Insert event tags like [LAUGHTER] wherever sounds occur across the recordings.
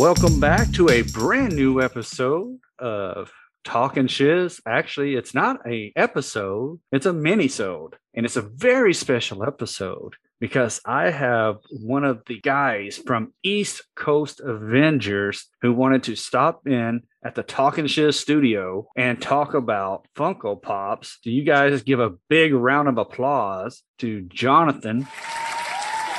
Welcome back to a brand new episode of Talking Shiz. Actually, it's not a episode, it's a mini-sode. And it's a very special episode because I have one of the guys from East Coast Avengers who wanted to stop in at the Talking Shiz studio and talk about Funko Pops. Do you guys give a big round of applause to Jonathan?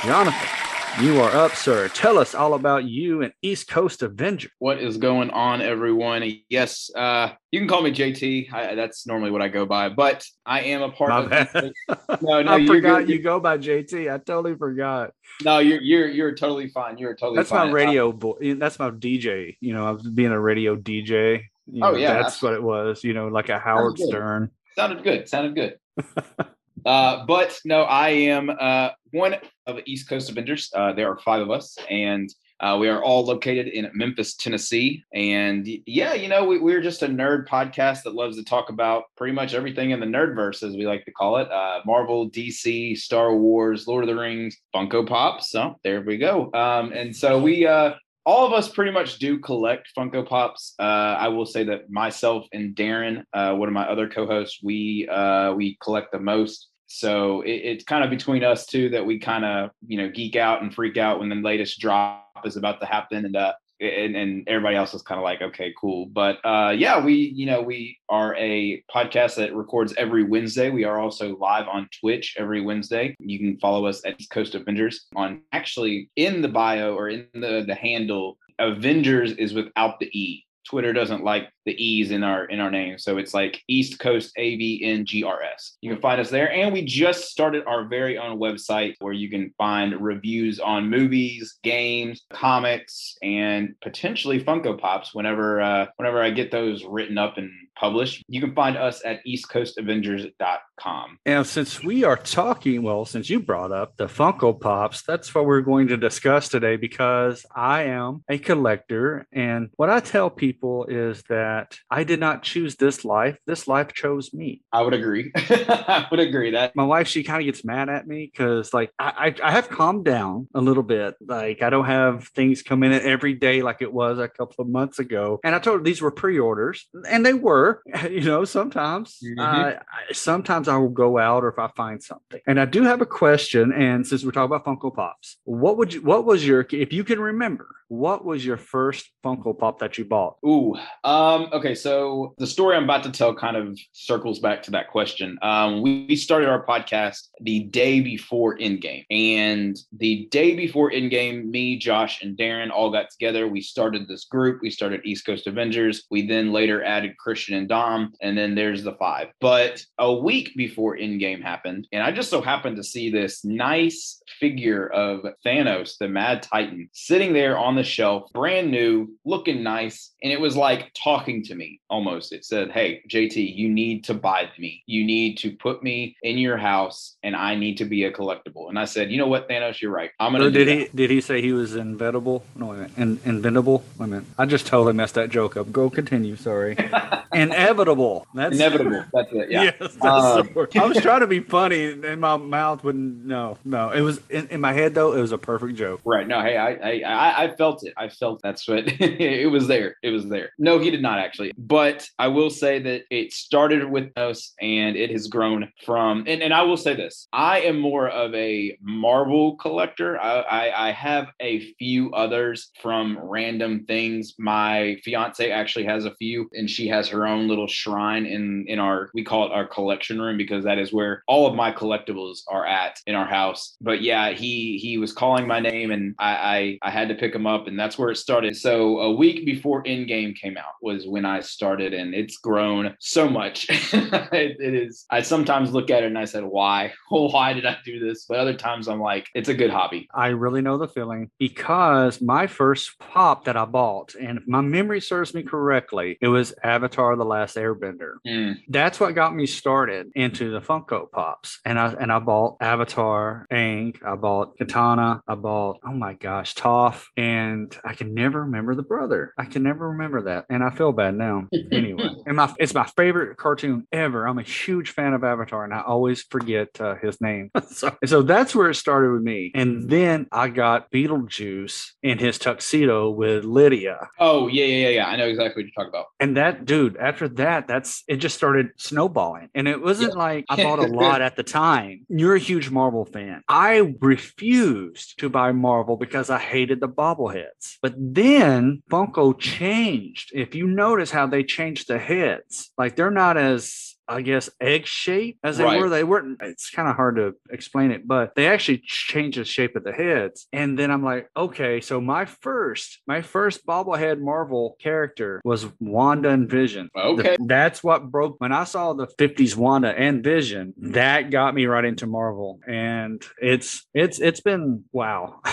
Jonathan, you are up, sir. Tell us all about you and East Coast Avenger. What is going on, everyone? Yes, uh, you can call me JT. I, that's normally what I go by, but I am a part My of. bad. [LAUGHS] No, no, I forgot you go by JT. I totally forgot. No, you're you're you're totally fine. You're totally. That's fine. my radio boy. That's my DJ. You know, I was being a radio DJ. You Oh, know, yeah, that's what it was. You know, like a Howard good. Stern. sounded good. Sounded good. [LAUGHS] uh, but no, I am uh, one of East Coast Avengers. Uh, there are five of us, and uh, we are all located in Memphis, Tennessee. And yeah, you know, we, we're just a nerd podcast that loves to talk about pretty much everything in the nerdverse, as we like to call it uh, Marvel, DC, Star Wars, Lord of the Rings, Funko Pops. So there we go. Um, and so we, uh, all of us pretty much do collect Funko Pops. Uh, I will say that myself and Darren, uh, one of my other co-hosts, we uh, we collect the most. So it, it's kind of between us two that we kind of you know geek out and freak out when the latest drop is about to happen, and uh, and, and everybody else is kind of like, okay, cool. But uh, yeah, we you know we are a podcast that records every Wednesday. We are also live on Twitch every Wednesday. You can follow us at East Coast Avengers on actually in the bio or in the the handle. Avengers is without the e. Twitter doesn't like the e's in our in our name, so it's like East Coast A V N G R S. You can find us there, and we just started our very own website where you can find reviews on movies, games, comics, and potentially Funko Pops. Whenever uh, whenever I get those written up and published, you can find us at EastCoastAvengers.com. And since we are talking, well, since you brought up the Funko Pops, that's what we're going to discuss today because I am a collector. And what I tell people is that I did not choose this life, this life chose me. I would agree. [LAUGHS] I would agree that my wife she kind of gets mad at me because like I, I I have calmed down a little bit like i don't have things come in every day like it was a couple of months ago and i told her these were pre-orders and they were [LAUGHS] you know sometimes Mhm. uh, I, sometimes i will go out or if i find something and i do have a question and since we're talking about funko pops what would you what was your if you can remember what was your first funko pop that you bought Ooh, um, okay. So the story I'm about to tell kind of circles back to that question. Um, we, started our podcast the day before Endgame, and the day before Endgame, me, Josh, and Darren all got together. We started this group. We started East Coast Avengers. We then later added Christian and Dom, and then there's the five. But a week before Endgame happened, and I just so happened to see this nice figure of Thanos, the Mad Titan, sitting there on the shelf, brand new, looking nice. And it was like talking to me almost. It said, Hey, JT, you need to buy me. You need to put me in your house, and I need to be a collectible. And I said, You know what, Thanos, you're right. I'm going to did he did he say he was inventable? No, wait a minute. In, inventable. Wait a minute. I just totally messed that joke up. Go continue. Sorry. [LAUGHS] Inevitable. That's Inevitable. That's it. Yeah. Yes, Uh. I was trying to be funny, and my mouth wouldn't. No, no. It was in, in my head though. It was a perfect joke. Right. No, hey, I, I, I, I felt it. I felt that's what [LAUGHS] it was there. It was there. No, he did not actually. But I will say that it started with us and it has grown from, and, and I will say this I am more of a Marvel collector. I, I, I have a few others from random things. My fiance actually has a few, and she has her own little shrine in, in our, we call it our collection room because that is where all of my collectibles are at in our house. But yeah, he, he was calling my name and I, I, I had to pick him up and that's where it started. So a week before Endgame came out was when I started and it's grown so much. [LAUGHS] it, it is. I sometimes look at it and I said, why? [LAUGHS] Why did I do this? But other times I'm like, it's a good hobby. I really know the feeling because my first pop that I bought, and if my memory serves me correctly, it was Avatar: The the Last Airbender. Mm. That's what got me started into the Funko Pops. And I and I bought Avatar, Aang, I bought Katara, I bought, oh my gosh, Toph, and I can never remember the brother. I can never remember that. And I feel bad now. Anyway, [LAUGHS] and my it's my favorite cartoon ever. I'm a huge fan of Avatar, and I always forget uh, his name. [LAUGHS] so, so that's where it started with me. And then I got Beetlejuice in his tuxedo with Lydia. Oh yeah, yeah, yeah, yeah. I know exactly what you're talking about. And that dude, after that, that's it just started snowballing. And it wasn't like I bought a lot [LAUGHS] at the time. You're a huge Marvel fan. I refused to buy Marvel because I hated the bobbleheads. But then Funko changed. If you notice how they changed the heads, like they're not as I guess egg shape as they Right. were. They weren't. It's kind of hard to explain it, but they actually changed the shape of the heads. And then I'm like, okay, so my first, my first bobblehead Marvel character was Wanda and Vision. The- Okay. that's what broke when I saw the 50s Wanda and Vision. That got me right into Marvel, and it's it's it's been wow. [LAUGHS]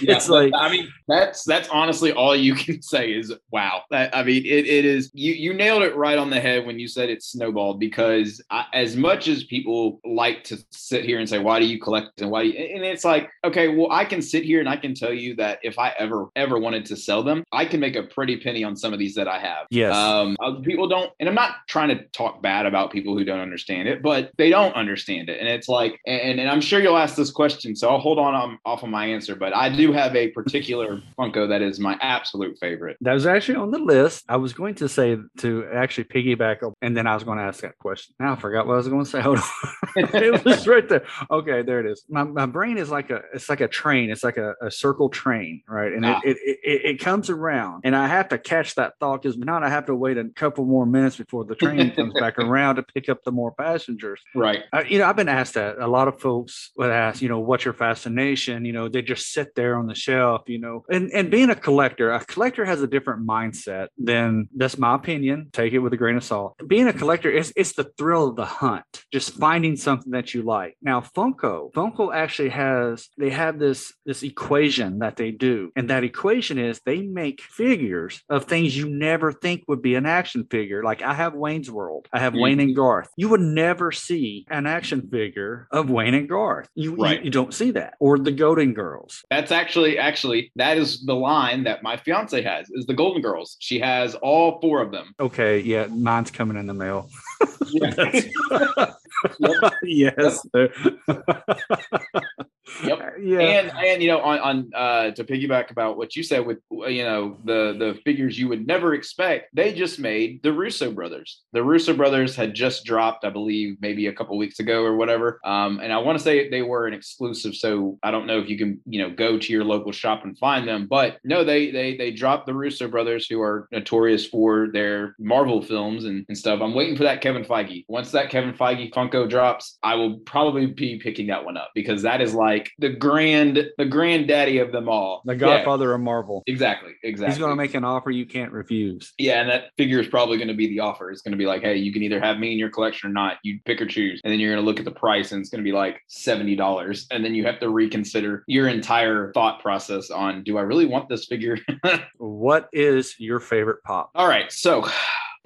Yeah, it's like I mean, that's that's honestly all you [LAUGHS] can say is wow. That, I mean, it, it is you you nailed it right on the head when you said it's snowballed because I, as much as people like to sit here and say why do you collect and why you, and it's like okay, well I can sit here and I can tell you that if I ever ever wanted to sell them, I can make a pretty penny on some of these that I have. yes, Um, uh, people don't, and I'm not trying to talk bad about people who don't understand it, but they don't understand it. And it's like, and, and I'm sure you'll ask this question, so I'll hold on um, off of my answer, but I do have a particular [LAUGHS] Funko that is my absolute favorite. That was actually on the list. I was going to say to actually piggyback and then I was going to ask that question. Now I forgot what I was going to say. [LAUGHS] Hold on. [LAUGHS] it was right there. Okay, there it is. My, my brain is like a it's like a train. It's like a, a circle train, right? And Ah. it, it, it it comes around, and I have to catch that thought because not I have to wait a couple more minutes before the train [LAUGHS] comes back around to pick up the more passengers. Right. Uh, you know, I've been asked that. A lot of folks would ask, you know, what's your fascination? You know, they just sit there on the shelf, you know. And and being a collector, a collector has a different mindset than that's my opinion. Take it with a grain of salt. Being a collector is it's the thrill of the hunt, just finding something that you like. Now, Funko, Funko actually has they have this this equation that they do, and that equation is they make figures of things you never think would be an action figure. Like I have Wayne's World, I have Mhm. Wayne and Garth. You would never see an action figure of Wayne and Garth. You, you- Right. you, don't see that, or the Golden Girls. That's actually, actually, that is the line that my fiance has is the Golden Girls. She has all four of them. Okay, yeah, mine's coming in the mail. [LAUGHS] Yep. yes. [LAUGHS] [LAUGHS] [LAUGHS] Yep. Yeah. and and you know on on uh to piggyback about what you said with you know the the figures you would never expect they just made the russo brothers the russo brothers had just dropped i believe maybe a couple weeks ago or whatever um and i want to say they were an exclusive so i don't know if you can you know go to your local shop and find them but no they they they dropped the russo brothers who are notorious for their marvel films and, and stuff i'm waiting for that kevin feige once that kevin feige funko drops i will probably be picking that one up because that is like the grand the granddaddy of them all the Yeah, Godfather of Marvel. exactly exactly He's going to make an offer you can't refuse. yeah, and that figure is probably going to be the offer. It's going to be like, hey, you can either have me in your collection or not. You pick or choose. And then you're going to look at the price and it's going to be like $70. And then you have to reconsider your entire thought process on do I really want this figure? [LAUGHS] What is your favorite pop? All right. So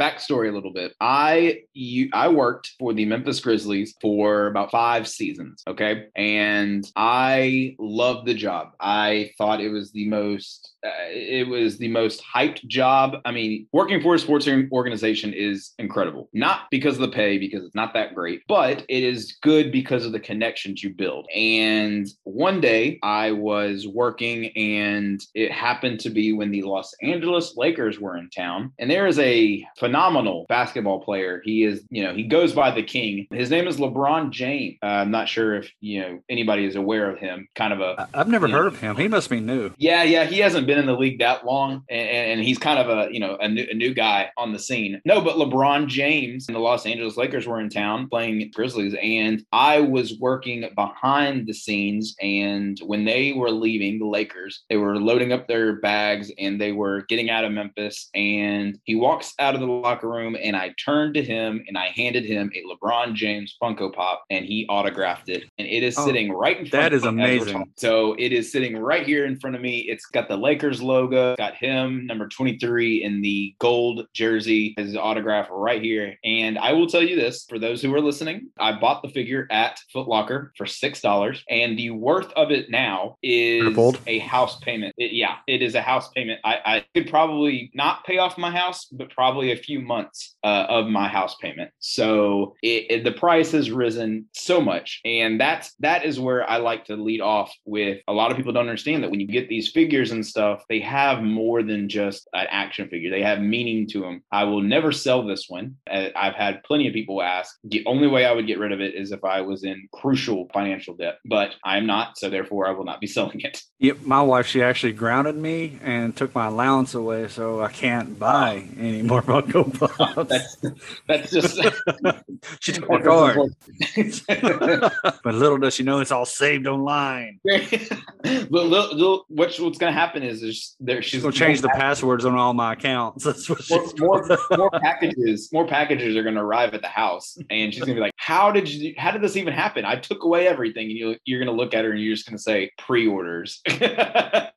backstory a little bit. I you I worked for the Memphis Grizzlies for about five seasons. Okay. And I loved the job. I thought it was the most uh, it was the most hyped job. I mean, working for a sports organization is incredible. Not because of the pay, because it's not that great, but it is good because of the connections you build. And one day I was working, and it happened to be when the Los Angeles Lakers were in town. And there is a phenomenal basketball player. He is, you know, he goes by the King. His name is LeBron James. Uh, I'm not sure if you know anybody is aware of him. Kind of a. I've never heard of him. He must be new. yeah, yeah, he hasn't been in the league that long, and, and he's kind of a you know a new, a new guy on the scene. No, but LeBron James and the Los Angeles Lakers were in town playing Grizzlies, and I was working behind the scenes. And when they were leaving the Lakers, they were loading up their bags and they were getting out of Memphis. And he walks out of the locker room and I turned to him and I handed him a LeBron James Funko Pop and he autographed it. And it is Oh, sitting right in front that of is me as we're amazing. So it is sitting right here in front of me. It's got the Lakers logo, got him, number 23 in the gold jersey, his autograph right here. And I will tell you this for those who are listening, I bought the figure at Foot Locker for $6. And the worth of it now is a house payment. It- yeah, it is a house payment. I, I could probably not pay off my house, but probably a few months uh, of my house payment. So it, it- the price has risen so much, and that's that is where I like to lead off with. A lot of people don't understand that when you get these figures and stuff, they have more than just an action figure. They have meaning to them. I will never sell this one. I've had plenty of people ask. The only way I would get rid of it is if I was in crucial financial debt, but I'm not, so therefore I will not be [LAUGHS] selling it. Yep, my wife she actually grounded me and took my allowance away, so I can't buy any more Funko Pops. That's that's just [LAUGHS] she took my card, but little does she know it's all saved online. [LAUGHS] but little, little, what's what's gonna happen is there's there she's She's gonna change the passwords on all my accounts. [LAUGHS] That's what more, she's more, more packages more packages are going to arrive at the house and she's going to be like how did you how did this even happen i took away everything and you, you're going to look at her and you're just going to say pre-orders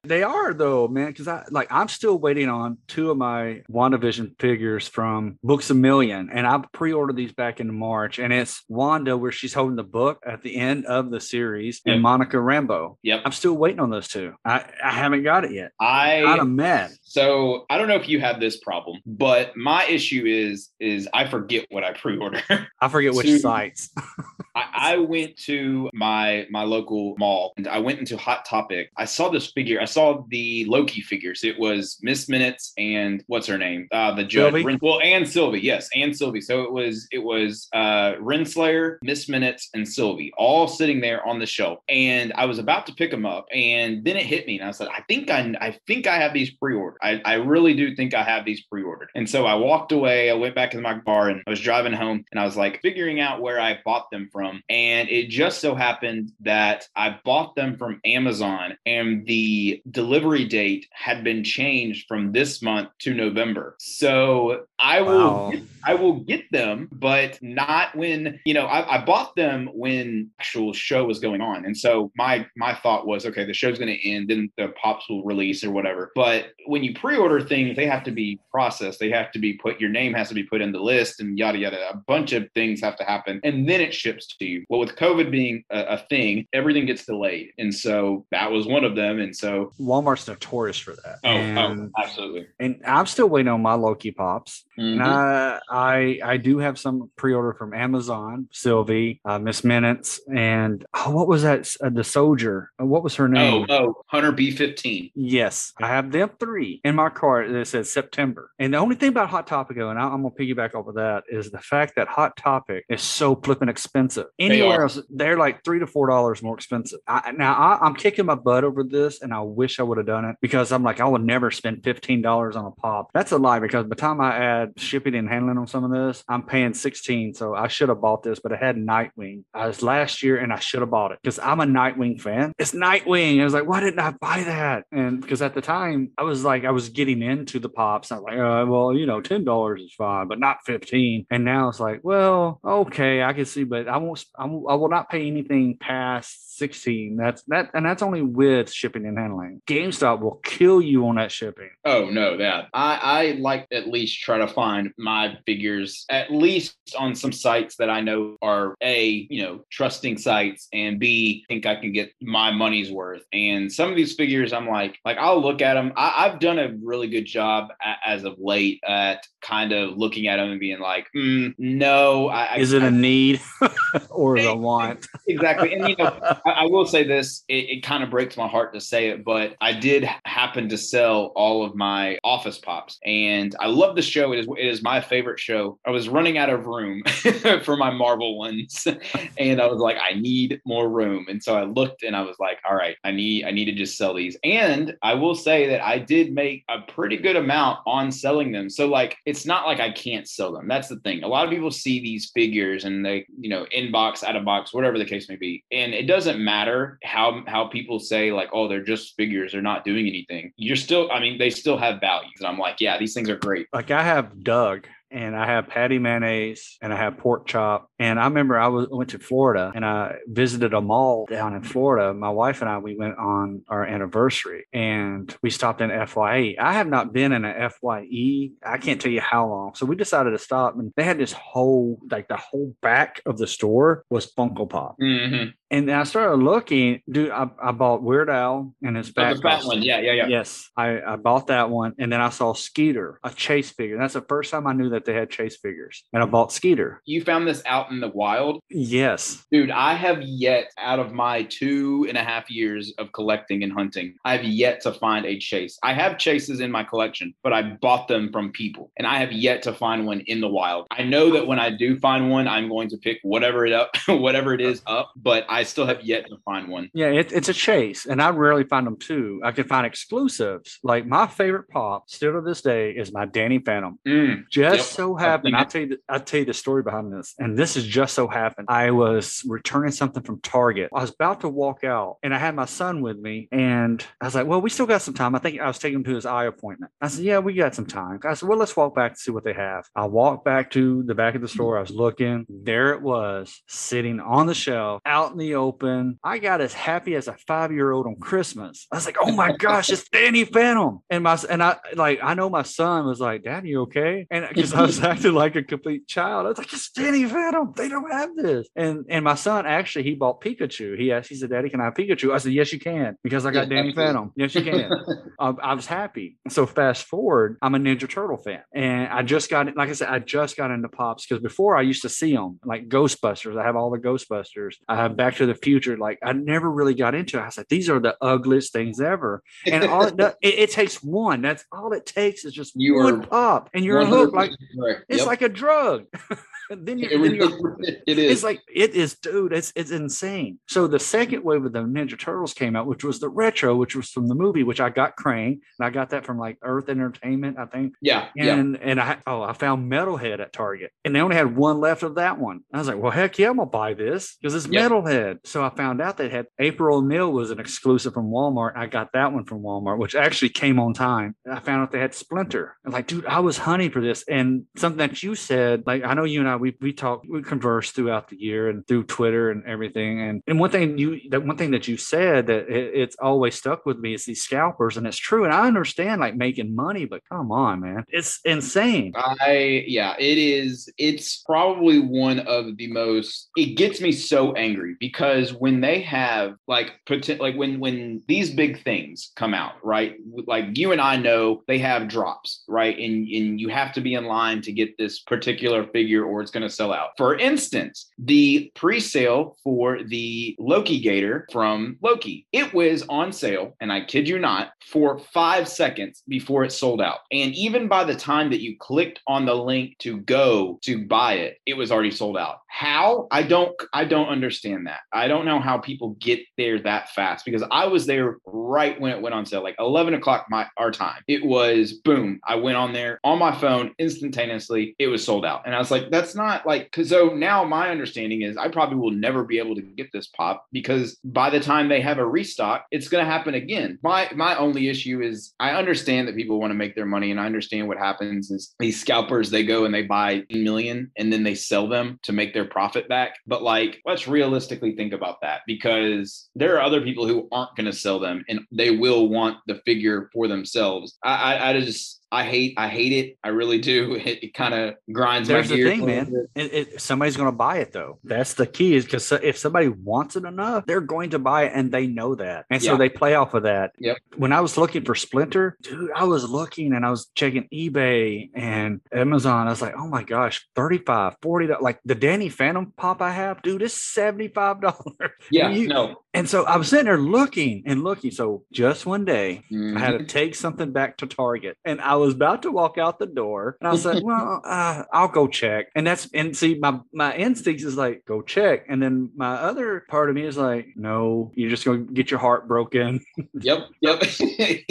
They are though, man, because I like I'm still waiting on two of my WandaVision figures from Books a Million, and I pre-ordered these back in March, and it's Wanda where she's holding the book at the end of the series, and Monica Rambo. yep I'm still waiting on those two. I, I haven't got it yet. i I'm mad. so i don't know if you have this problem but my issue is is i forget what i pre-order I forget which [LAUGHS] sites. [LAUGHS] I, I went to my my local mall and I went into Hot Topic. I saw this figure. I saw the Loki figures. It was Miss Minutes and what's her name? Uh, the judge. Sylvie? Well, and Sylvie. Yes, and Sylvie. So it was it was uh, Renslayer, Miss Minutes, and Sylvie all sitting there on the shelf. And I was about to pick them up, and then it hit me, and I said, I think I I think I have these pre-ordered. I, I really do think I have these pre-ordered. And so I walked away. I went back to my car and I was driving home, and I was like figuring out where I bought them from. And it just so happened that I bought them from Amazon, and the delivery date had been changed from this month to November. So I will Wow. get I will get them, but not when you know I, I bought them when actual show was going on, and so my my thought was okay, the show's going to end, then the pops will release or whatever. But when you pre-order things, they have to be processed. They have to be put. Your name has to be put in the list, and yada yada. A bunch of things have to happen, and then it ships to you. Well, with COVID being a, a thing, everything gets delayed, and so that was one of them. And so Walmart's notorious for that. oh, and, oh absolutely. and I'm still waiting on my Loki pops. Mhm. And I, I I do have some pre-order from Amazon, Sylvie, uh, Miss Minutes, and oh, what was that? Uh, the soldier. Uh, what was her Oh, name? oh, Hunter B fifteen. Yes, I have them three in my cart that says September. And the only thing about Hot Topic, and I- I'm gonna piggyback off of that, is the fact that Hot Topic is so flipping expensive. Anywhere else, they're like three to four dollars more expensive. I, now I, I'm kicking my butt over this, and I wish I would have done it because I'm like I would never spend fifteen dollars on a pop. That's a lie because by the time I add shipping and handling on some of this, I'm paying sixteen. So I should have bought this, but it had Nightwing. I was last year, and I should have bought it because I'm a Nightwing fan. It's Nightwing. I was like, why didn't I buy that? And because at the time I was like, I was getting into the pops. I was like, uh, well, you know, ten dollars is fine, but not fifteen. And now it's like, well, okay, I can see, but I won't. I, will not pay anything past sixteen. That's that, and that's only with shipping and handling. GameStop will kill you on that shipping. Oh no, that I I like at least try to find my figures at least on some sites that I know are a you know trusting sites and b think I can get my money's worth. And some of these figures, I'm like like I'll look at them. I, I've done a really good job as of late at kind of looking at them and being like, mm, no, I, I Is it I- a need [LAUGHS] [LAUGHS] or the want? exactly? And you know, I, I will say this: it, it kind of breaks my heart to say it, but I did happen to sell all of my Office Pops, and I love the show. It is it is my favorite show. I was running out of room [LAUGHS] for my Marvel ones, [LAUGHS] and I was like, I need more room, and so I looked and I was like, all right, I need I need to just sell these. And I will say that I did make a pretty good amount on selling them. So like, it's not like I can't sell them. That's the thing. A lot of people see these figures and they, you know, inbox, out of box, whatever the case may be, and it doesn't matter how how people say like, oh, they're just figures, they're not doing anything. You're still, I mean, they still have values. And I'm like, yeah, these things are great. Like I have Doug and I have Patti Mayonnaise and I have pork chop. And I remember I was went to Florida and I visited a mall down in Florida. My wife and I we went on our anniversary and we stopped in FYE. I have not been in a FYE. I can't tell you how long. So we decided to stop and they had this whole like the whole back of the store was Funko Pop. Mm-hmm. And I started looking, dude. I, I bought Weird Al and his back. Oh, fat one. Yeah, yeah, yeah. Yes, I, I bought that one, and then I saw Skeeter, a chase figure. That's the first time I knew that they had chase figures, and I bought Skeeter. You found this out in the wild, Yes, dude. I have yet, out of my two and a half years of collecting and hunting, I've yet to find a chase. I have chases in my collection, but I bought them from people, and I have yet to find one in the wild. I know that when I do find one, I'm going to pick whatever it up, [LAUGHS] whatever it is up, but I still have yet to find one. yeah, it, it's a chase, and I rarely find them too. I can find exclusives. Like my favorite pop, still to this day, is my Danny Phantom. Mm, Just So happened, I'll tell you, the, I'll tell you the story behind this. And this is just so happened. I was returning something from Target. I was about to walk out, and I had my son with me, and I was like, "Well, we still got some time." I think I was taking him to his eye appointment. I said, "Yeah, we got some time." I said, "Well, let's walk back to see what they have." I walked back to the back of the store. I was looking. There it was, sitting on the shelf, out in the open. I got as happy as a five-year-old on Christmas. I was like, "Oh my gosh, it's Danny Phantom!" And my and I like I know my son was like, "Dad, you okay?" And because I was acting like a complete child, I was like, "It's Danny Phantom. They don't have this." And and my son actually he bought Pikachu. He asked, he said, "Daddy, can I have Pikachu?" I said, "Yes, you can," because I got Yeah, Danny absolutely. Phantom. Yes, you can. I, [LAUGHS] um, I was happy. So fast forward, I'm a Ninja Turtle fan, and I just got like I said, I just got into pops because before I used to see them like Ghostbusters. I have all the Ghostbusters. I have Back to the Future. Like I never really got into it. I said these are the ugliest things ever, and all [LAUGHS] it, does, it, it takes one. That's all it takes is just You one are pop, and you're hooked. Like 100% it's Yep. like a drug. [LAUGHS] then you it, then you're [LAUGHS] it is. it's like it is, dude. It's it's insane. So the second wave of the Ninja Turtles came out, which was the retro, which was from the movie, which I got Krang, and I got that from like Earth Entertainment, I think. yeah, yeah. And and I oh I found Metalhead at Target, and they only had one left of that one. I was like, well, heck yeah, I'm gonna buy this because it's Yep. Metalhead. So I found out they had April O'Neil was an exclusive from Walmart. I got that one from Walmart, which actually came on time. And I found out they had Splinter. I'm like, dude, I was hunting for this, and something that you said, like I know you and I we we talked we converse throughout the year and through Twitter and everything. And and one thing you that one thing that you said that it, it's always stuck with me is these scalpers, and it's true. And I understand like making money, but come on, man, it's insane. I yeah, it is. It's probably one of the most. It gets me so angry because when they have like poten- like when when these big things come out, right? Like you and I know they have drops, right? And and you have to be in line to get this particular figure or it's going to sell out. For instance, the pre-sale for the Loki Gator from Loki, it was on sale, and I kid you not, for five seconds before it sold out. And even by the time that you clicked on the link to go to buy it, it was already sold out. How? I don't I don't understand that. I don't know how people get there that fast because I was there right when it went on sale, like 11 o'clock my our time. It was boom. I went on there on my phone instantaneously. It was sold out. And I was like, that's not like because so oh, now my understanding is I probably will never be able to get this pop because by the time they have a restock, it's gonna happen again. My my only issue is I understand that people want to make their money, and I understand what happens is these scalpers they go and they buy a million and then they sell them to make their profit back. But like, let's realistically think about that because there are other people who aren't going to sell them and they will want the figure for themselves. I I, I just I hate I hate it. I really do. [LAUGHS] It, it kind of grinds There's my the gears. thing, man. It, it, somebody's going to buy it though. That's the key. Is because if somebody wants it enough, they're going to buy it, and they know that, and so Yeah. they play off of that. Yep. When I was looking for Splinter, dude, I was looking and I was checking eBay and Amazon. I was like, oh my gosh, 35 40 Like the Danny Phantom pop I have, dude, it's seventy five [LAUGHS] dollars. Yeah, You- no. And so I was sitting there looking and looking. So just one day, I had to mm-hmm. take something back to Target, and I was about to walk out the door, and I was like, [LAUGHS] "Well, uh, I'll go check." And that's and see, my my instincts is like, "Go check," and then my other part of me is like, "No, you're just going to get your heart broken." [LAUGHS] Yep, yep. [LAUGHS] I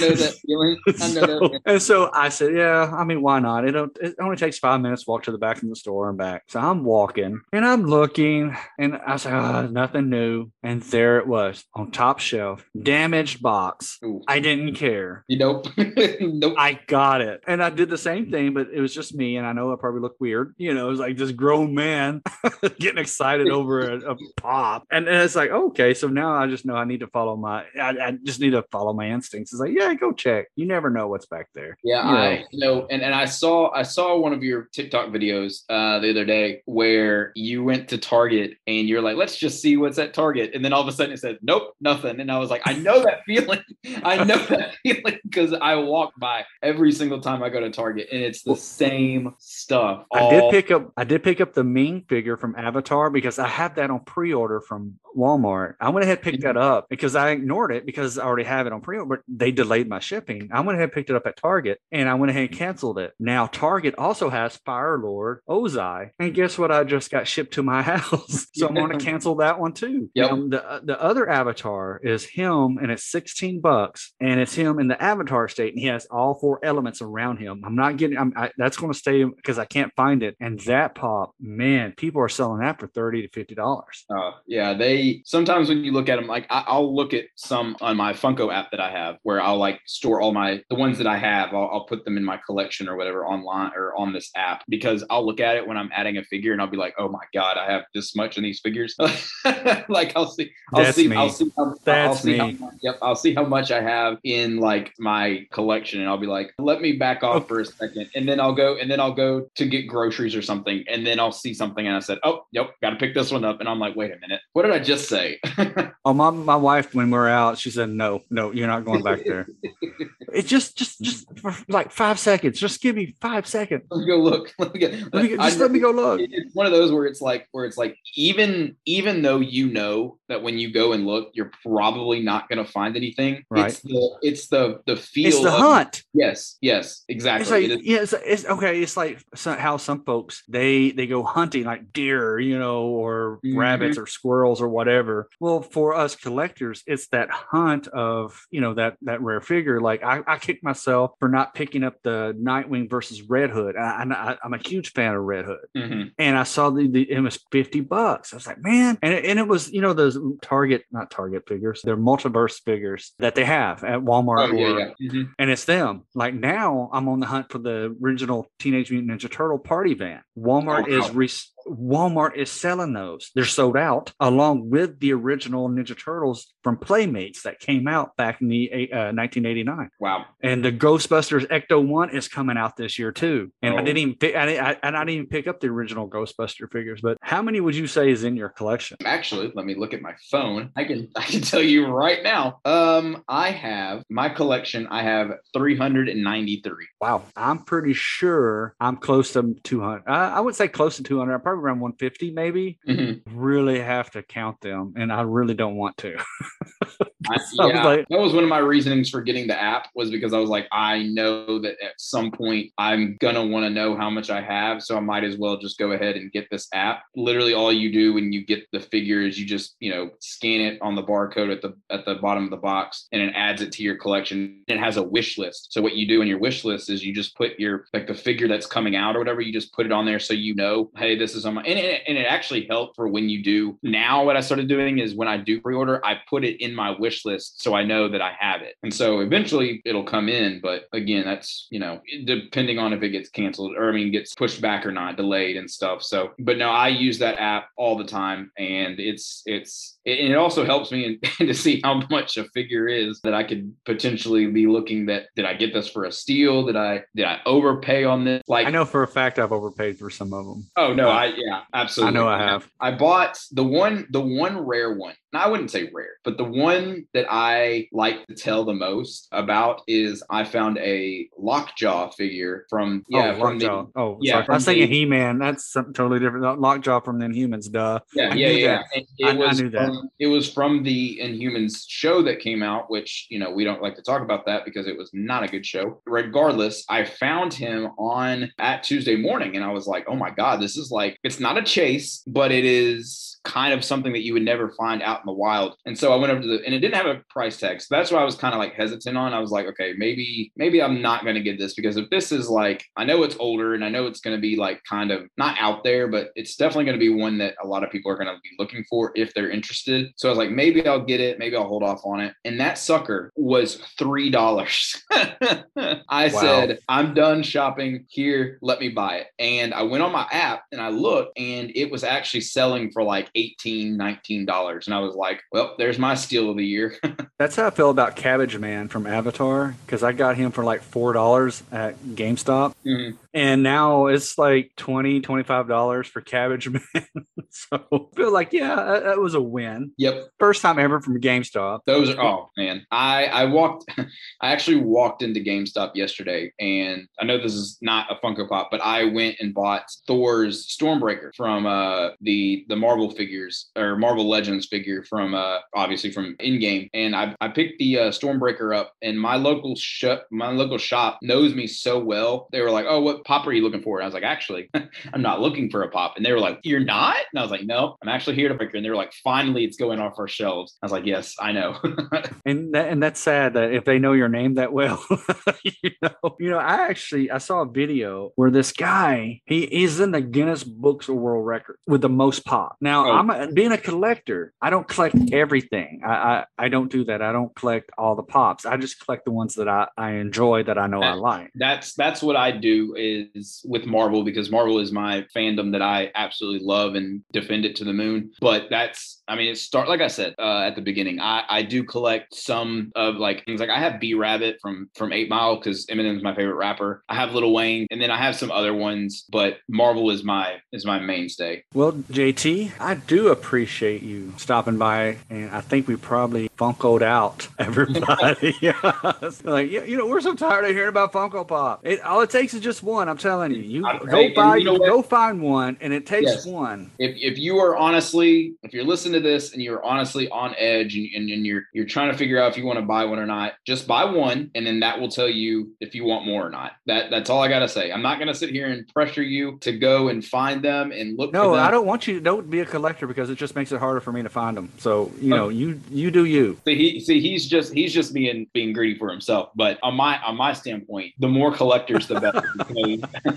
know that feeling. I know So- that. feeling. and so I said, "Yeah, I mean, why not? It it only takes five minutes to walk to the back of the store and back." So I'm walking and I'm looking, and I said, oh, "Nothing new," and there it was on top shelf, damaged box. Ooh. I didn't care. You nope. nope. I got it. And I did the same thing, but but it was just me, and I know I probably look weird. You know, it was like this grown man [LAUGHS] getting excited over a, a pop, and, and it's like okay, so now I just know I need to follow my, I, I just need to follow my instincts. It's like yeah, go check. You never know what's back there. Yeah, You know. I know, and, and I saw I saw one of your TikTok videos uh, the other day where you went to Target and you're like, let's just see what's at Target, and then all of a sudden it said, nope, nothing, and I was like, I know that [LAUGHS] feeling, I know that feeling because I walk by every single time I go to Target, and it's the same stuff. I did pick up I did pick up the Ming figure from Avatar because I have that on pre-order from Walmart. I went ahead and picked that up because I ignored it because I already have it on pre-order, but they delayed my shipping. I went ahead and picked it up at Target and I went ahead and canceled it. Now Target also has Fire Lord Ozai. And guess what? I just got shipped to my [LAUGHS] house. so I'm gonna cancel that one too. Yep. Now, the the other avatar is him and it's 16 bucks and it's him in the avatar state and he has all four elements around him. I'm not getting I'm I, that's going to stay because I can't find it. And that pop, man, people are selling that for 30 to 50 dollars. Uh, yeah, they sometimes when you look at them, like I, I'll look at some on my Funko app that I have, where I'll like store all my the ones that I have. I'll, I'll put them in my collection or whatever online or on this app because I'll look at it when I'm adding a figure and I'll be like, oh my god, I have this much in these figures. [LAUGHS] like I'll see, I'll That's see, me. I'll see, how, I'll see me. much, yep, I'll see how much I have in like my collection and I'll be like, let me back off for a second, and then I'll go and then I'll go to get groceries or something, and then I'll see something and I said, oh, yep, got to pick this one up, and I'm like, wait a minute, what did I just say? [LAUGHS] Oh, my, my wife, when we're out, she said, no, no, you're not going back there. [LAUGHS] It just, just, just for like five seconds. Just give me five seconds. let me go look. [LAUGHS] Let me get, Let me, I- just let me go look. it's one of those where it's like where it's like even even though you know that when you go and look you're probably not going to find anything Right. it's the it's the the feel It's the of- hunt. yes yes exactly It's like It yeah, it's, it's okay. It's like how some folks they they go hunting like deer, you know, or Mhm. rabbits or squirrels or whatever. Well, for us collectors, it's that hunt of you know that that rare figure. Like I, I kick myself for not picking up the Nightwing versus Red Hood. I, I, I'm a huge fan of Red Hood, Mhm. and I saw the, the it was fifty bucks. I was like, man, and it, and it was you know those Target not Target figures, they're multiverse figures that they have at Walmart oh, or yeah, yeah. Mhm. and it's them. Like now, I'm on the hunt for the original Teenage Mutant Ninja Turtle party van. Walmart Oh, is re- Walmart is selling those. They're sold out, along with the original Ninja Turtles from Playmates that came out back in the uh, 1989. wow And the Ghostbusters Ecto One is coming out this year too. And I Oh. didn't even pick, I, I, and I didn't even pick up the original Ghostbuster figures. But how many would you say is in your collection? actually let me look at my phone i can [LAUGHS] i can tell you right now um i have my collection i have 393 Wow, I'm pretty sure I'm close to 200. I, I would say close to 200. I'm around 150, maybe. Mhm. Really have to count them, and I really don't want to. [LAUGHS] I- So I like- that was one of my reasonings for getting the app was because I was like, I know that at some point I'm gonna want to know how much I have, so I might as well just go ahead and get this app. Literally, all you do when you get the figure is you just you know scan it on the barcode at the at the bottom of the box, and it adds it to your collection. It has a wish list. So what you do in your wish list is you just put your like the figure that's coming out or whatever. You just put it on there so you know, hey, this is on my and it, and it actually helped for when you do. Now, what I started doing is when I do pre-order, I put it in my wish list so I know that I have it. And so eventually it'll come in. But again, that's, you know, depending on if it gets canceled or I mean, gets pushed back or not, delayed and stuff. So, but no, I use that app all the time and it's, it's, and it also helps me in, [LAUGHS] to see how much a figure is that I could potentially be looking that, did I get this for a steal? Did I, did I overpay on this? Like, I know for a fact I've overpaid for some of them. Oh no, I yeah, absolutely. I know I have. I bought the one, the one rare one. And I wouldn't say rare, but the one that I like to tell the most about is I found a Lockjaw figure from oh, yeah oh, from the Lockjaw. oh, yeah. I from was thinking He Man. That's something totally different. Lockjaw from the Inhumans, duh. yeah I yeah yeah. that. I- I knew that. From, it was from the Inhumans show that came out, which you know we don't like to talk about that because it was not a good show. Regardless, I found him on at Tuesday morning, and I was like, oh my god, this is like it's not a chase, but it is kind of something that you would never find out in the wild. And so I went over to the and it didn't have a price tag. So that's why I was kind of like hesitant on. I was like, okay, maybe maybe I'm not going to get this because if this is like I know it's older and I know it's going to be like kind of not out there, but it's definitely going to be one that a lot of people are going to be looking for if they're interested. So I was like, maybe I'll get it. Maybe I'll hold off on it. And that sucker was three dollars. [LAUGHS] I wow. said, I'm done shopping here. Let me buy it. And I went on my app and I looked, and it was actually selling for like 18 $19. And I was like, well, there's my steal of the year. [LAUGHS] That's how I feel about Cabbage Man from Avatar because I got him for like $4 at GameStop. Mm-hmm. And now it's like $20, $25 for Cabbage [LAUGHS] Man. so I feel like, yeah, that, that, was a win. Yep. First time ever from GameStop. Those are, oh man. I, I walked, [LAUGHS] I actually walked into GameStop yesterday and I know this is not a Funko Pop, but I went and bought Thor's Stormbreaker from uh, the, the Marvel figures or Marvel Legends figure from uh, obviously from Endgame, and I, I picked the uh, Stormbreaker up, and my local shop my local shop knows me so well. They were like, "Oh, what pop are you looking for?" And I was like, "Actually, [LAUGHS] I'm not looking for a pop." And they were like, "You're not?" And I was like, "No, I'm actually here to breaker." And they were like, "Finally, it's going off our shelves." I was like, "Yes, I know." [LAUGHS] and that, and that's sad that if they know your name that well, [LAUGHS] you know, you know, I actually I saw a video where this guy he is in the Guinness Books of World Records with the most pop. Now, oh. I'm a, being a collector. I don't collect everything. I, I, I don't do that. I don't collect all the pops. I just collect the ones that I, I enjoy that I know that, I like. That's that's what I do is with Marvel because Marvel is my fandom that I absolutely love and defend it to the moon. But that's I mean, it start like I said uh, at the beginning. I, I do collect some of like things like I have B Rabbit from from Eight Mile because Eminem's my favorite rapper. I have Lil Wayne, and then I have some other ones, but Marvel is my is my mainstay. Well, JT, I do appreciate you stopping by, and I think we probably funkoed out [LAUGHS] everybody. [LAUGHS] like you know, we're so tired of hearing about Funko Pop. It, all it takes is just one. I'm telling you. You I, go buy, you know go find one, and it takes yes. one. If if you are honestly, if you're listening to this and you're honestly on edge and, and, and you're you're trying to figure out if you want to buy one or not, just buy one, and then that will tell you if you want more or not. That that's all I gotta say. I'm not gonna sit here and pressure you to go and find them and look. No, I don't want you. to Don't be a collector because it just makes it harder for me to find them. So you know, you you do you. See, he see he's just he's just being being greedy for himself. But on my on my standpoint, the more collectors, the better. [LAUGHS]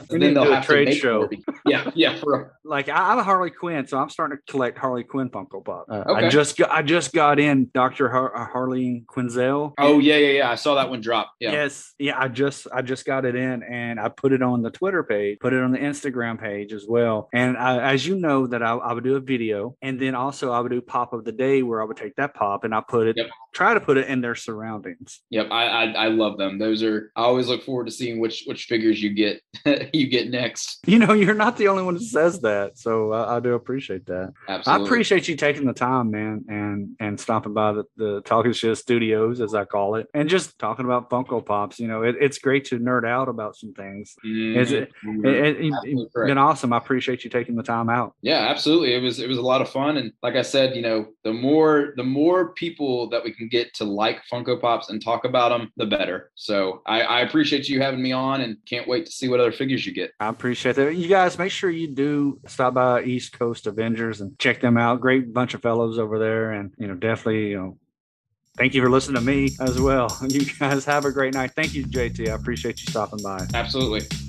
And then they'll have a trade show. Yeah, yeah. For, [LAUGHS] like I, am a Harley Quinn, so I'm starting to collect Harley Quinn Funko Pop. Uh, okay. I just got I just got in Doctor Har- uh, Harley Quinzel. Oh yeah, yeah, yeah. I saw that one drop. Yeah. Yes, yeah. I just I just got it in, and I put it on the Twitter page, put it on the Instagram page as well. And I, as you know, that I, I would do a video, and then also I would do pop of the day where I would take that pop and I put it, yep. Try to put it in their surroundings. Yep, I, I, I love them. Those are I always look forward to seeing which which figures you get [LAUGHS] you get next. You know, you're not the only one that says that, so uh, I do appreciate that. Absolutely. I appreciate you taking the time, man, and and stopping by the, the Talking Shit Studios, as I call it, and just talking about Funko Pops. You know, it, it's great to nerd out about some things. Mm-hmm. It's it, it, it, been awesome. I appreciate you taking the time out. Yeah, absolutely. It was it was a lot of fun, and like I said, you know, the more the more people that we can get to like Funko Pops and talk about them, the better. So I, I appreciate you having me on, and can't wait to see what other figures you get. I appreciate that. You guys, make sure you do stop by East Coast Avengers and check them out. Great bunch of fellows over there, and you know, definitely, you know, thank you for listening to me as well. [LAUGHS] You guys have a great night. Thank you, JT. I appreciate you stopping by. Absolutely.